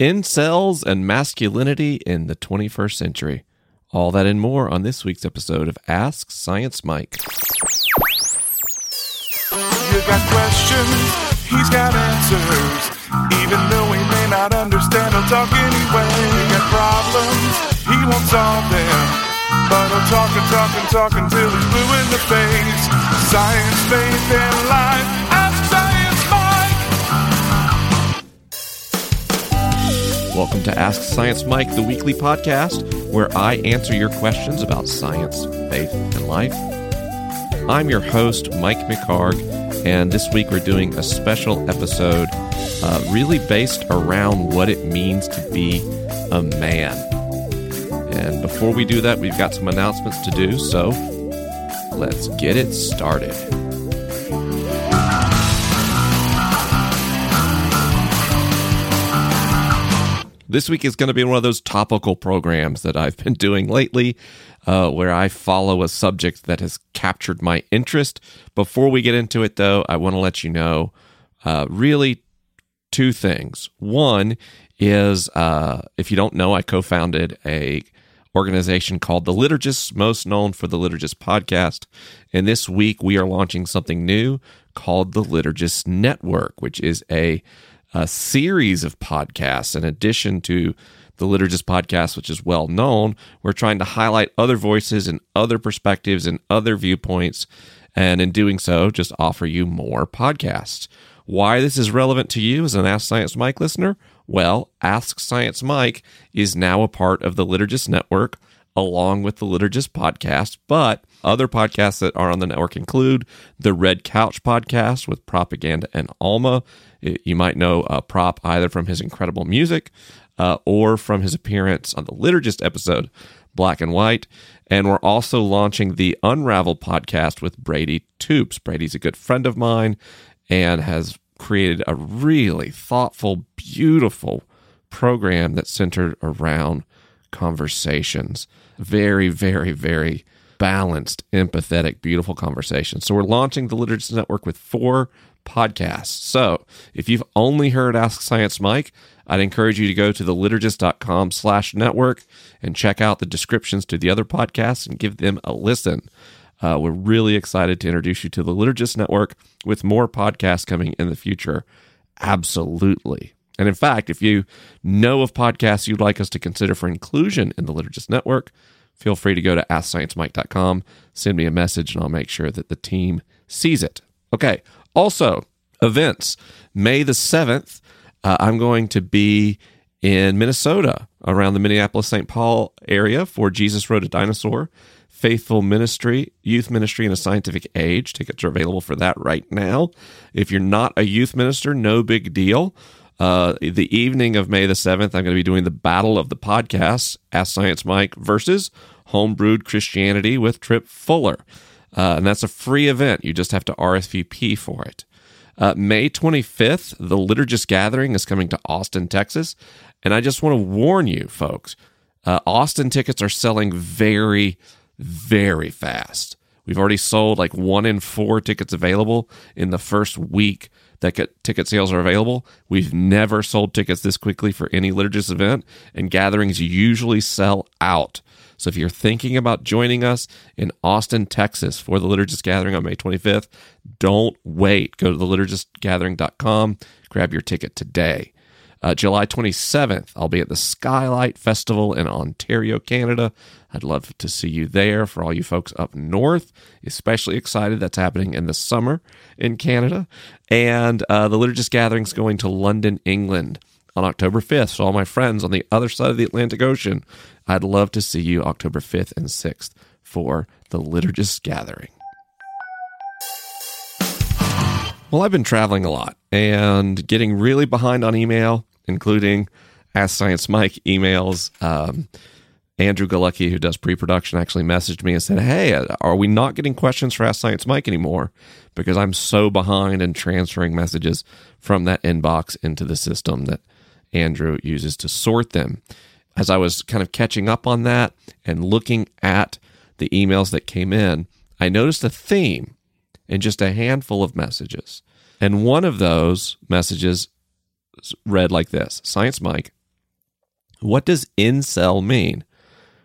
incels and masculinity in the 21st century. All that and more on this week's episode of Ask Science Mike. You got questions, he's got answers. Even though he may not understand, he'll talk anyway. You got problems, he won't solve them. But he'll talk and talk and talk until he's blue in the face. Science, faith, and life. Welcome to Ask Science Mike, the weekly podcast where I answer your questions about science, faith, and life. I'm your host, Mike McHargue, and this week we're doing a special episode uh, really based around what it means to be a man. And before we do that, we've got some announcements to do, so let's get it started. This week is going to be one of those topical programs that I've been doing lately, uh, where I follow a subject that has captured my interest. Before we get into it, though, I want to let you know uh, really two things. One is, uh, if you don't know, I co-founded a organization called The Liturgists, most known for the Liturgist podcast. And this week we are launching something new called the Liturgist Network, which is a a series of podcasts in addition to the Liturgist podcast, which is well known. We're trying to highlight other voices and other perspectives and other viewpoints. And in doing so, just offer you more podcasts. Why this is relevant to you as an Ask Science Mike listener? Well, Ask Science Mike is now a part of the Liturgist Network along with the Liturgist podcast, but other podcasts that are on the network include the Red Couch podcast with Propaganda and Alma. You might know uh, Prop either from his incredible music uh, or from his appearance on the Liturgist episode, Black and White. And we're also launching the Unravel podcast with Brady Toops. Brady's a good friend of mine and has created a really thoughtful, beautiful program that's centered around conversations. Very, very, very balanced, empathetic, beautiful conversations. So we're launching the Liturgist Network with four podcasts. So if you've only heard Ask Science Mike, I'd encourage you to go to the liturgist.com slash network and check out the descriptions to the other podcasts and give them a listen. Uh, we're really excited to introduce you to the Liturgist Network with more podcasts coming in the future. Absolutely. And in fact, if you know of podcasts you'd like us to consider for inclusion in the Liturgist Network, feel free to go to AskScienceMike.com, send me a message, and I'll make sure that the team sees it. Okay. Also, events. May the 7th, uh, I'm going to be in Minnesota around the Minneapolis St. Paul area for Jesus Rode a Dinosaur. Faithful Ministry, Youth Ministry in a Scientific Age. Tickets are available for that right now. If you're not a youth minister, no big deal. Uh, the evening of May the 7th, I'm going to be doing the Battle of the Podcasts, Ask Science Mike versus Homebrewed Christianity with Tripp Fuller. Uh, and that's a free event. You just have to RSVP for it. Uh, May 25th, the Liturgist Gathering is coming to Austin, Texas. And I just want to warn you, folks uh, Austin tickets are selling very, very fast. We've already sold like one in four tickets available in the first week that ticket sales are available. We've never sold tickets this quickly for any liturgist event, and gatherings usually sell out. So if you're thinking about joining us in Austin, Texas for the Liturgist Gathering on May 25th, don't wait. Go to theliturgistgathering.com, grab your ticket today. Uh, July 27th, I'll be at the Skylight Festival in Ontario, Canada. I'd love to see you there for all you folks up north. Especially excited that's happening in the summer in Canada. And uh, the Liturgist Gathering's going to London, England on October 5th. So, all my friends on the other side of the Atlantic Ocean, I'd love to see you October 5th and 6th for the Liturgist Gathering. Well, I've been traveling a lot and getting really behind on email including Ask Science Mike emails. Um, Andrew Galucki, who does pre production, actually messaged me and said, Hey, are we not getting questions for Ask Science Mike anymore? Because I'm so behind in transferring messages from that inbox into the system that Andrew uses to sort them. As I was kind of catching up on that and looking at the emails that came in, I noticed a theme in just a handful of messages. And one of those messages read like this Science Mike, What does incel mean?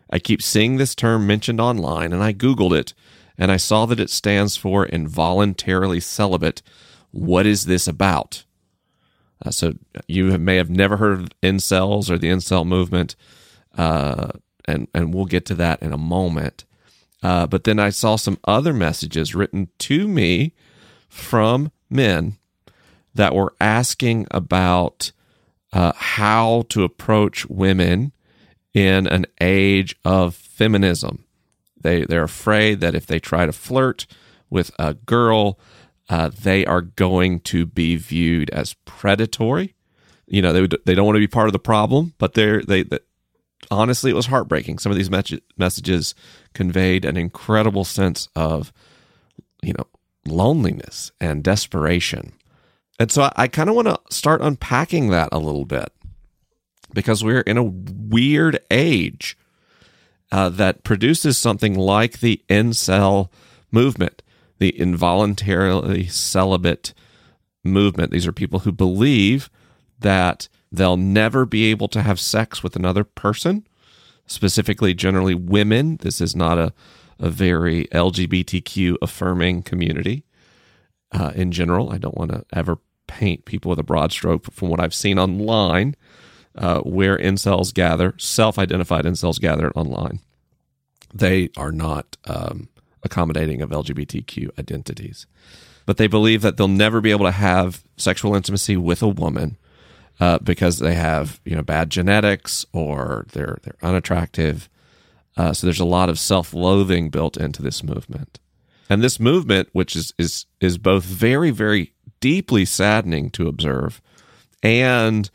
I keep seeing this term mentioned online and I Googled it and I saw that it stands for involuntarily celibate. What is this about? Uh, so you may have never heard of incels or the incel movement, uh, and and we'll get to that in a moment. Uh, but then I saw some other messages written to me from men that were asking about uh, how to approach women in an age of feminism. They they're afraid that if they try to flirt with a girl, uh, they are going to be viewed as predatory. You know, they would, they don't want to be part of the problem, but they're they, they honestly, it was heartbreaking. Some of these me- messages conveyed an incredible sense of, you know, loneliness and desperation. And so I, I kind of want to start unpacking that a little bit because we're in a weird age uh, that produces something like the incel movement, the involuntarily celibate movement. These are people who believe that they'll never be able to have sex with another person, specifically, generally women. This is not a, a very LGBTQ affirming community uh, in general. I don't want to ever paint people with a broad stroke from what I've seen online uh, where incels gather, self identified incels gather online. They are not um, accommodating of LGBTQ identities. But they believe that they'll never be able to have sexual intimacy with a woman uh, because they have you know bad genetics or they're they're unattractive. Uh, so there's a lot of self-loathing built into this movement, and this movement, which is is is both very very deeply saddening to observe, and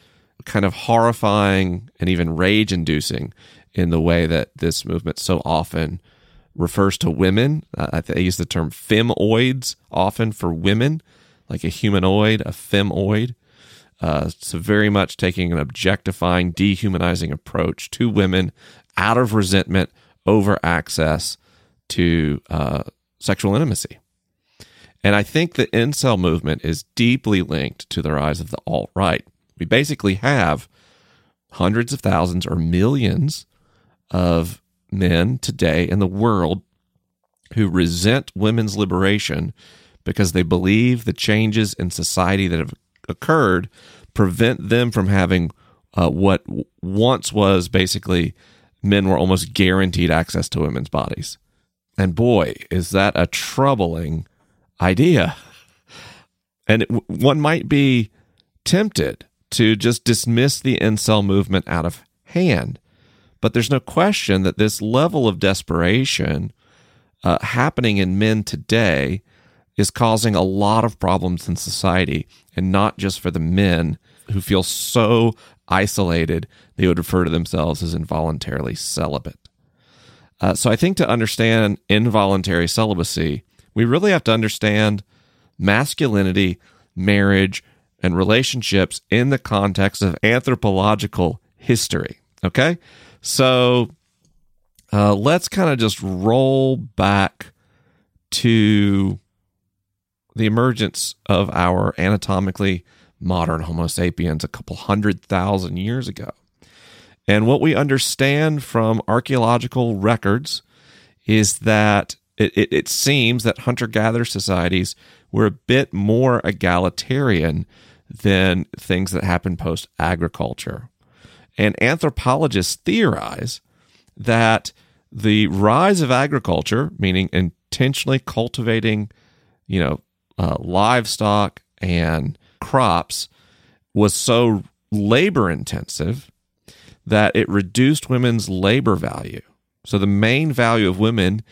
kind of horrifying and even rage inducing in the way that this movement so often refers to women. Uh, I use the term femoids often for women, like a humanoid, a femoid. Uh, so, very much taking an objectifying, dehumanizing approach to women out of resentment over access to uh, sexual intimacy. And I think the incel movement is deeply linked to the rise of the alt right. We basically have hundreds of thousands or millions of men today in the world who resent women's liberation because they believe the changes in society that have occurred prevent them from having uh, what once was basically men were almost guaranteed access to women's bodies. And boy, is that a troubling idea. And it, one might be tempted to just dismiss the incel movement out of hand. But there's no question that this level of desperation uh, happening in men today is causing a lot of problems in society, and not just for the men who feel so isolated they would refer to themselves as involuntarily celibate. Uh, so I think to understand involuntary celibacy, we really have to understand masculinity, marriage, and relationships in the context of anthropological history. Okay. So uh, let's kind of just roll back to the emergence of our anatomically modern Homo sapiens a couple hundred thousand years ago. And what we understand from archaeological records is that it, it, it seems that hunter gatherer societies were a bit more egalitarian than things that happen post agriculture. And anthropologists theorize that the rise of agriculture, meaning intentionally cultivating, you know, uh, livestock and crops, was so labor intensive that it reduced women's labor value. So the main value of women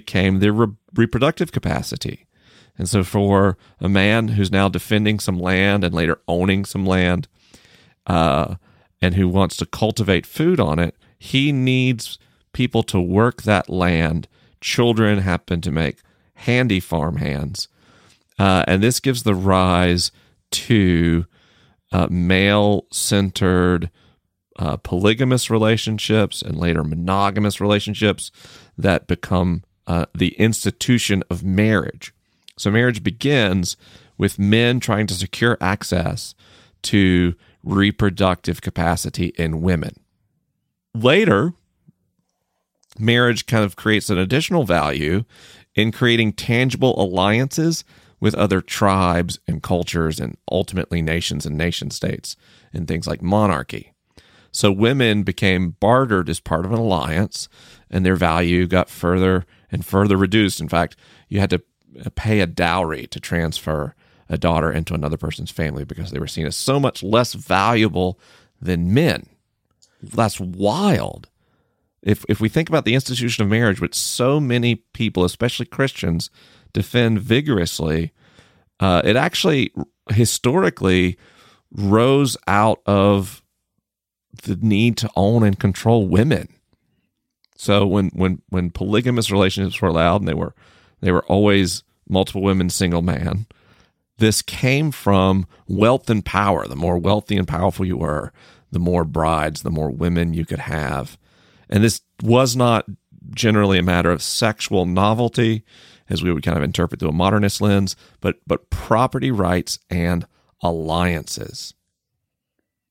became their re- reproductive capacity. And so, for a man who's now defending some land and later owning some land, uh, and who wants to cultivate food on it, he needs people to work that land. Children happen to make handy farm hands. Uh, and this gives the rise to uh, male centered uh, polygamous relationships and later monogamous relationships that become uh, the institution of marriage. So marriage begins with men trying to secure access to reproductive capacity in women. later, marriage kind of creates an additional value in creating tangible alliances with other tribes and cultures and ultimately nations and nation states and things like monarchy. So women became bartered as part of an alliance and their value got further and further reduced. In fact, you had to pay a dowry to transfer a daughter into another person's family because they were seen as so much less valuable than men. That's wild. If if we think about the institution of marriage, which so many people, especially Christians, defend vigorously, uh, it actually historically rose out of the need to own and control women. So when when when polygamous relationships were allowed, and they were they were always multiple women, single man. This came from wealth and power. The more wealthy and powerful you were, the more brides, the more women you could have. And this was not generally a matter of sexual novelty, as we would kind of interpret through a modernist lens, but but property rights and alliances.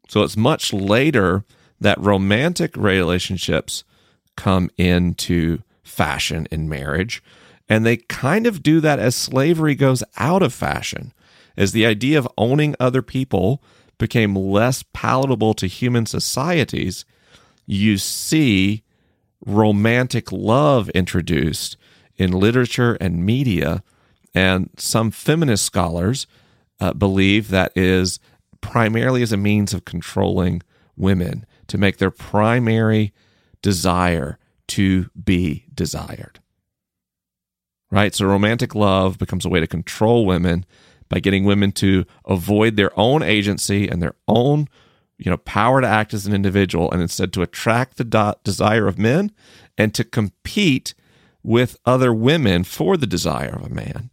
So it's much later that romantic relationships come into fashion in marriage. And they kind of do that as slavery goes out of fashion, as the idea of owning other people became less palatable to human societies. You see romantic love introduced in literature and media. And some feminist scholars uh, believe that is primarily as a means of controlling women to make their primary desire to be desired. Right? So romantic love becomes a way to control women by getting women to avoid their own agency and their own you know power to act as an individual and instead to attract the desire of men and to compete with other women for the desire of a man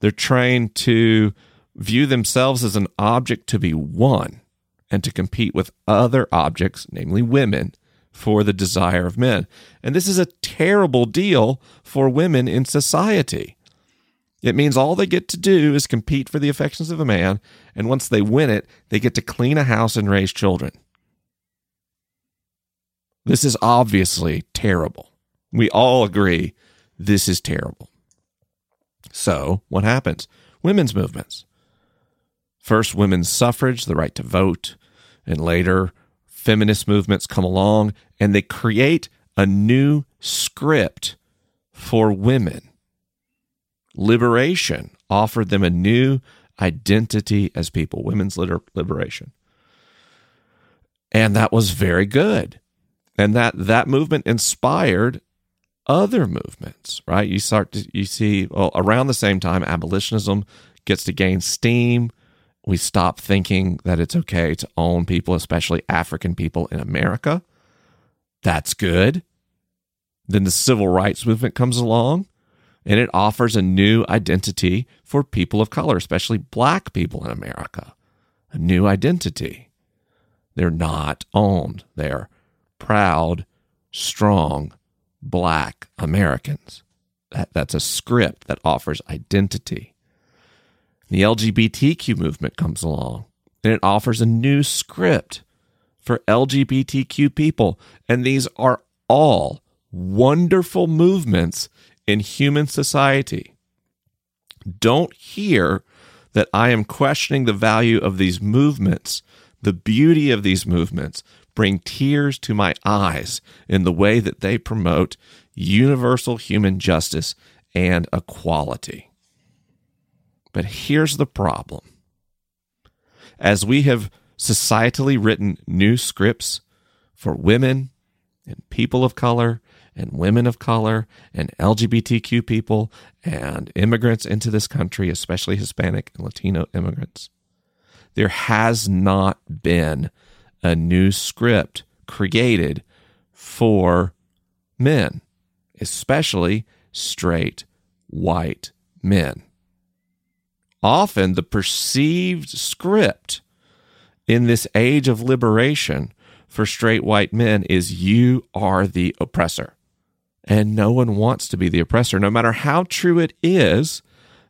they're trained to view themselves as an object to be won and to compete with other objects namely women for the desire of men. And this is a terrible deal for women in society. It means all they get to do is compete for the affections of a man, and once they win it, they get to clean a house and raise children. This is obviously terrible. We all agree this is terrible. So, what happens? Women's movements. First, women's suffrage, the right to vote, and later, feminist movements come along and they create a new script for women. Liberation offered them a new identity as people, women's liberation. And that was very good. And that that movement inspired other movements, right? You start to you see well, around the same time abolitionism gets to gain steam we stop thinking that it's okay to own people, especially African people in America. That's good. Then the civil rights movement comes along and it offers a new identity for people of color, especially black people in America. A new identity. They're not owned, they're proud, strong, black Americans. That, that's a script that offers identity. The LGBTQ movement comes along and it offers a new script for LGBTQ people. And these are all wonderful movements in human society. Don't hear that I am questioning the value of these movements. The beauty of these movements bring tears to my eyes in the way that they promote universal human justice and equality. But here's the problem. As we have societally written new scripts for women and people of color and women of color and LGBTQ people and immigrants into this country, especially Hispanic and Latino immigrants, there has not been a new script created for men, especially straight white men often the perceived script in this age of liberation for straight white men is you are the oppressor. And no one wants to be the oppressor, no matter how true it is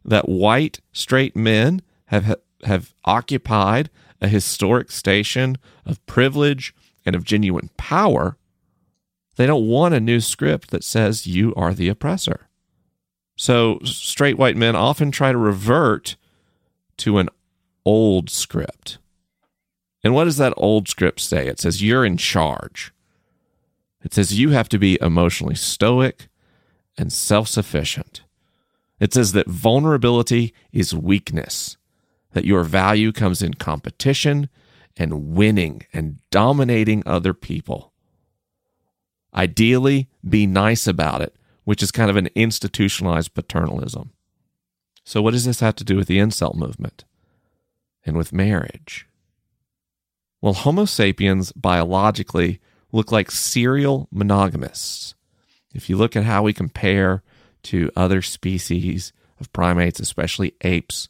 that white straight men have, have occupied a historic station of privilege and of genuine power, they don't want a new script that says you are the oppressor. So straight white men often try to revert to an old script. And what does that old script say? It says you're in charge. It says you have to be emotionally stoic and self sufficient. It says that vulnerability is weakness, that your value comes in competition and winning and dominating other people. Ideally, be nice about it, which is kind of an institutionalized paternalism. So, what does this have to do with the incel movement and with marriage? Well, Homo sapiens biologically look like serial monogamists. If you look at how we compare to other species of primates, especially apes,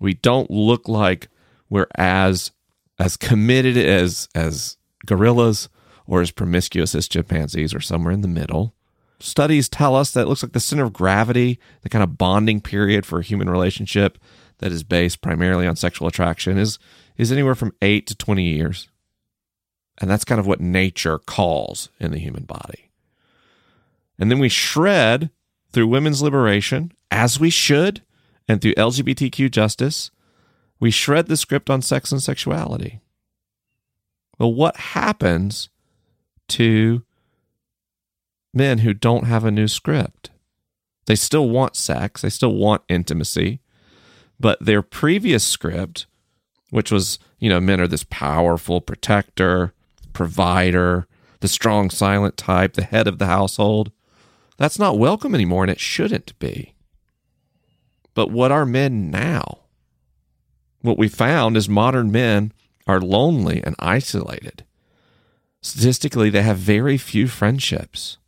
we don't look like we're as as committed as as gorillas or as promiscuous as chimpanzees or somewhere in the middle. Studies tell us that it looks like the center of gravity, the kind of bonding period for a human relationship that is based primarily on sexual attraction is is anywhere from 8 to 20 years. And that's kind of what nature calls in the human body. And then we shred through women's liberation, as we should, and through LGBTQ justice, we shred the script on sex and sexuality. Well, what happens to men who don't have a new script? They still want sex, they still want intimacy, but their previous script, which was, you know, men are this powerful protector, provider, the strong silent type, the head of the household, that's not welcome anymore, and it shouldn't be. But what are men now? What we found is modern men are lonely and isolated. Statistically, they have very few friendships.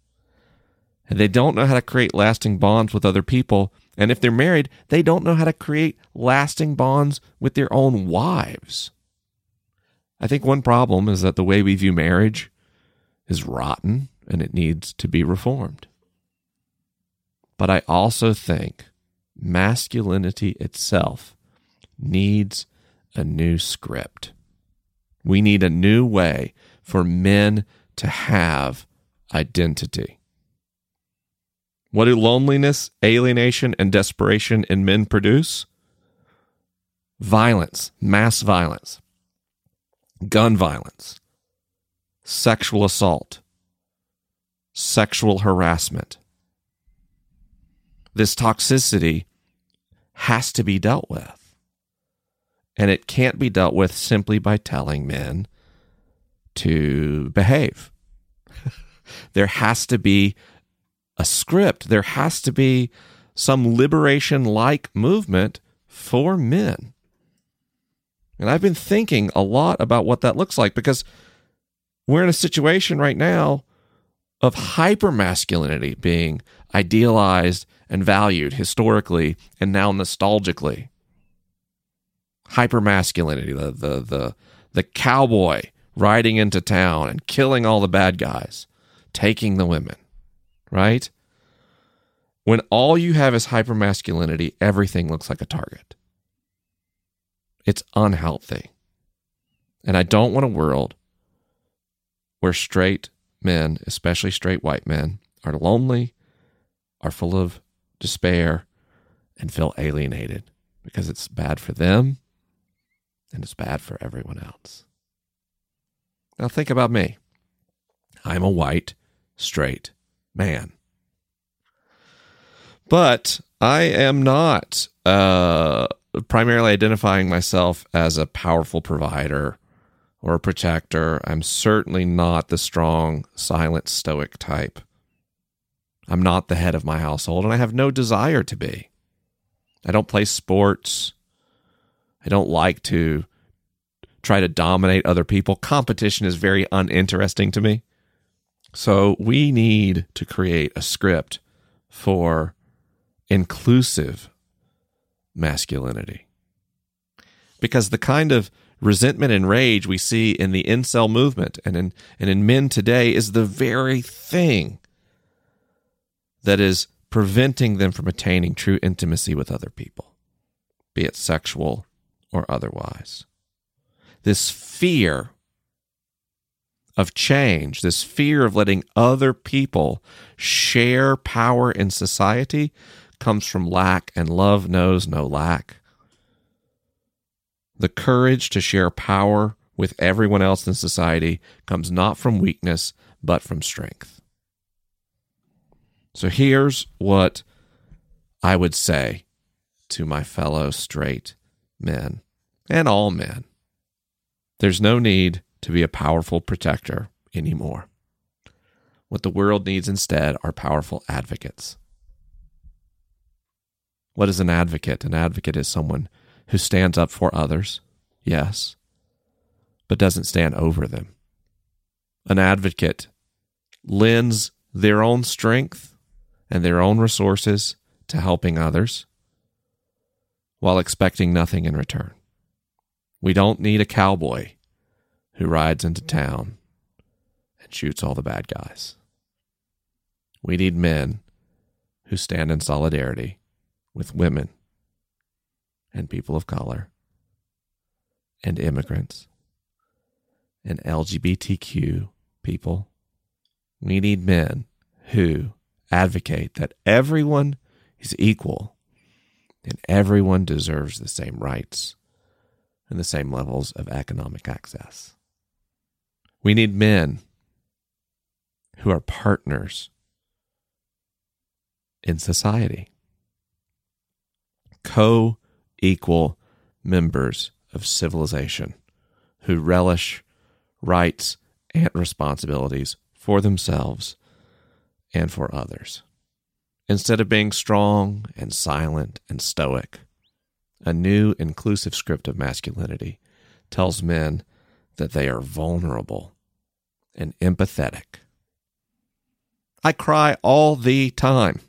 And they don't know how to create lasting bonds with other people. And if they're married, they don't know how to create lasting bonds with their own wives. I think one problem is that the way we view marriage is rotten and it needs to be reformed. But I also think masculinity itself needs a new script. We need a new way for men to have identity. What do loneliness, alienation, and desperation in men produce? Violence, mass violence, gun violence, sexual assault, sexual harassment, this toxicity has to be dealt with. And it can't be dealt with simply by telling men to behave. there has to be a script, there has to be some liberation like movement for men. And I've been thinking a lot about what that looks like because we're in a situation right now of hyper masculinity being idealized and valued historically and now nostalgically. Hypermasculinity, the the the the cowboy riding into town and killing all the bad guys, taking the women, right? When all you have is hypermasculinity, everything looks like a target. It's unhealthy. And I don't want a world where straight men, especially straight white men, are lonely, are full of despair, and feel alienated because it's bad for them and it's bad for everyone else. Now, think about me. I'm a white, straight man. But I am not uh, primarily identifying myself as a powerful provider or a protector. I'm certainly not the strong, silent, stoic type. I'm not the head of my household, and I have no desire to be. I don't play sports. I don't like to try to dominate other people. Competition is very uninteresting to me. So we need to create a script for inclusive masculinity. Because the kind of resentment and rage we see in the incel movement and in, and in men today is the very thing that is preventing them from attaining true intimacy with other people, be it sexual or otherwise. This fear of change, this fear of letting other people share power in society, comes from lack, and love knows no lack. The courage to share power with everyone else in society comes not from weakness, but from strength. So here's what I would say to my fellow straight men and all men there's no need to be a powerful protector anymore. What the world needs instead are powerful advocates. What is an advocate? An advocate is someone who stands up for others, yes, but doesn't stand over them. An advocate lends their own strength and their own resources to helping others while expecting nothing in return. We don't need a cowboy who rides into town and shoots all the bad guys. We need men who stand in solidarity with women and people of color and immigrants and LGBTQ people. We need men who advocate that everyone is equal and everyone deserves the same rights and the same levels of economic access. We need men who are partners in society, co equal members of civilization who relish rights and responsibilities for themselves and for others. Instead of being strong and silent and stoic, a new inclusive script of masculinity tells men that they are vulnerable and empathetic. I cry all the time.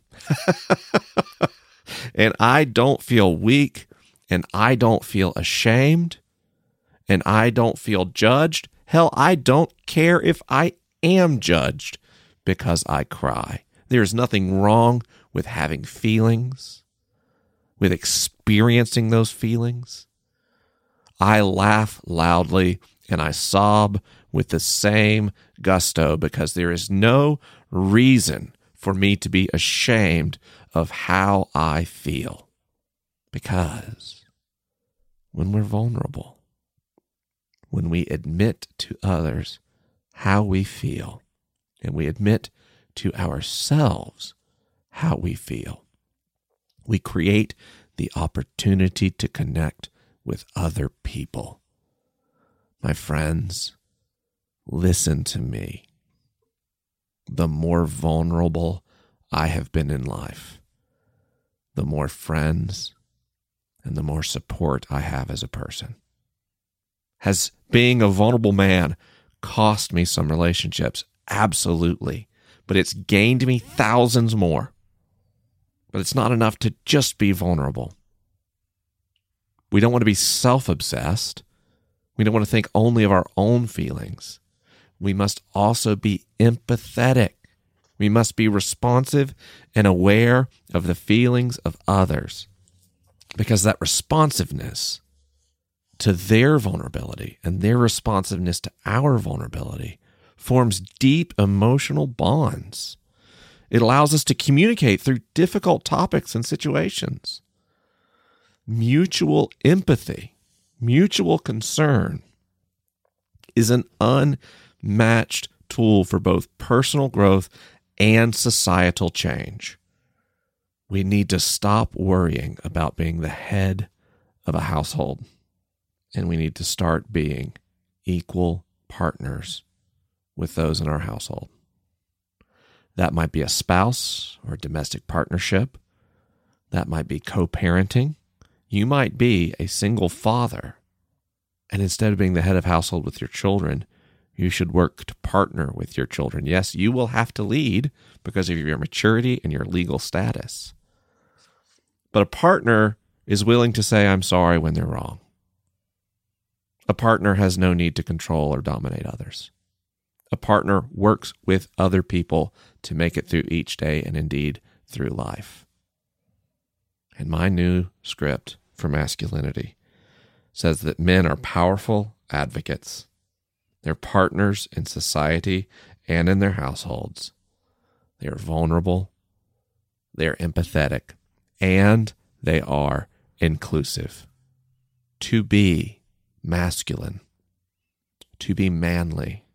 and I don't feel weak and I don't feel ashamed and I don't feel judged. Hell, I don't care if I am judged because I cry. There's nothing wrong with having feelings, with experiencing those feelings. I laugh loudly and I sob with the same gusto because there is no reason for me to be ashamed of how I feel. Because when we're vulnerable, when we admit to others how we feel, and we admit to ourselves how we feel, we create the opportunity to connect with other people. My friends, listen to me. The more vulnerable I have been in life, the more friends and the more support I have as a person. Has being a vulnerable man cost me some relationships? Absolutely. But it's gained me thousands more. But it's not enough to just be vulnerable. We don't want to be self obsessed. We don't want to think only of our own feelings. We must also be empathetic. We must be responsive and aware of the feelings of others because that responsiveness to their vulnerability and their responsiveness to our vulnerability forms deep emotional bonds. It allows us to communicate through difficult topics and situations. Mutual empathy, mutual concern is an unmatched tool for both personal growth and societal change. We need to stop worrying about being the head of a household and we need to start being equal partners with those in our household. That might be a spouse or a domestic partnership. That might be co parenting. You might be a single father. And instead of being the head of household with your children, you should work to partner with your children. Yes, you will have to lead because of your maturity and your legal status. But a partner is willing to say, I'm sorry when they're wrong. A partner has no need to control or dominate others. A partner works with other people to make it through each day and indeed through life. And my new script for masculinity says that men are powerful advocates They're partners in society and in their households. They are vulnerable, they are empathetic, and they are inclusive. To be masculine, to be manly,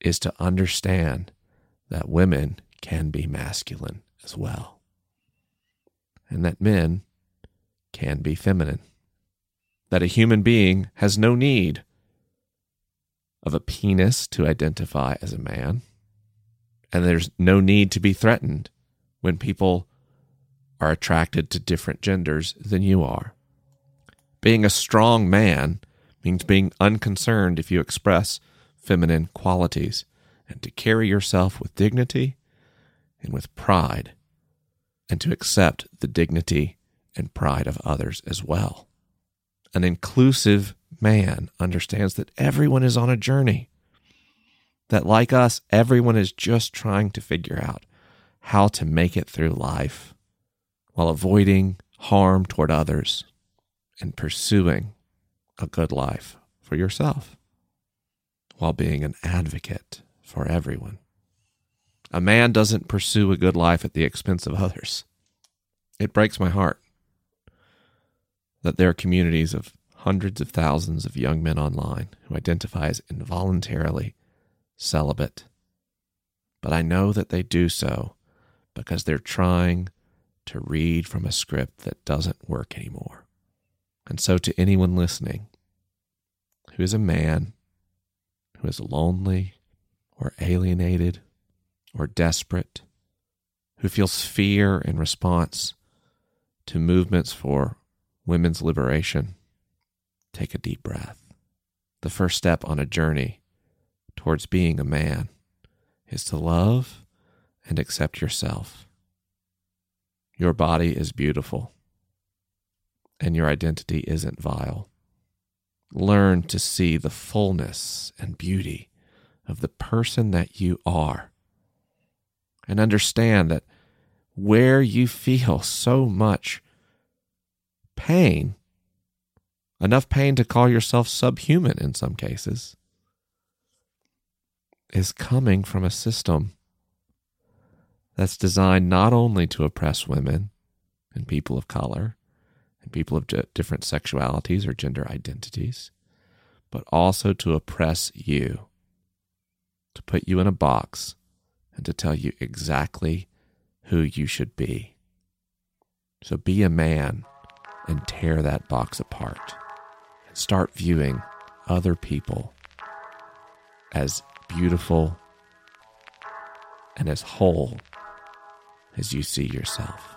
is to understand that women can be masculine as well, and that men can be feminine, that a human being has no need of a penis to identify as a man, and there's no need to be threatened when people are attracted to different genders than you are. Being a strong man means being unconcerned if you express feminine qualities and to carry yourself with dignity and with pride and to accept the dignity and pride of others as well. An inclusive man understands that everyone is on a journey, that like us, everyone is just trying to figure out how to make it through life while avoiding harm toward others and pursuing a good life for yourself while being an advocate for everyone. A man doesn't pursue a good life at the expense of others. It breaks my heart that there are communities of hundreds of thousands of young men online who identify as involuntarily celibate. But I know that they do so because they're trying to read from a script that doesn't work anymore. And so, to anyone listening who is a man who is lonely or alienated or desperate, who feels fear in response to movements for women's liberation, take a deep breath. The first step on a journey towards being a man is to love and accept yourself. Your body is beautiful, and your identity isn't vile. Learn to see the fullness and beauty of the person that you are, and understand that where you feel so much pain, enough pain to call yourself subhuman in some cases, is coming from a system that's designed not only to oppress women and people of color and people of different sexualities or gender identities, but also to oppress you, to put you in a box, and to tell you exactly who you should be. So be a man and tear that box apart and start viewing other people as beautiful and as whole as you see yourself.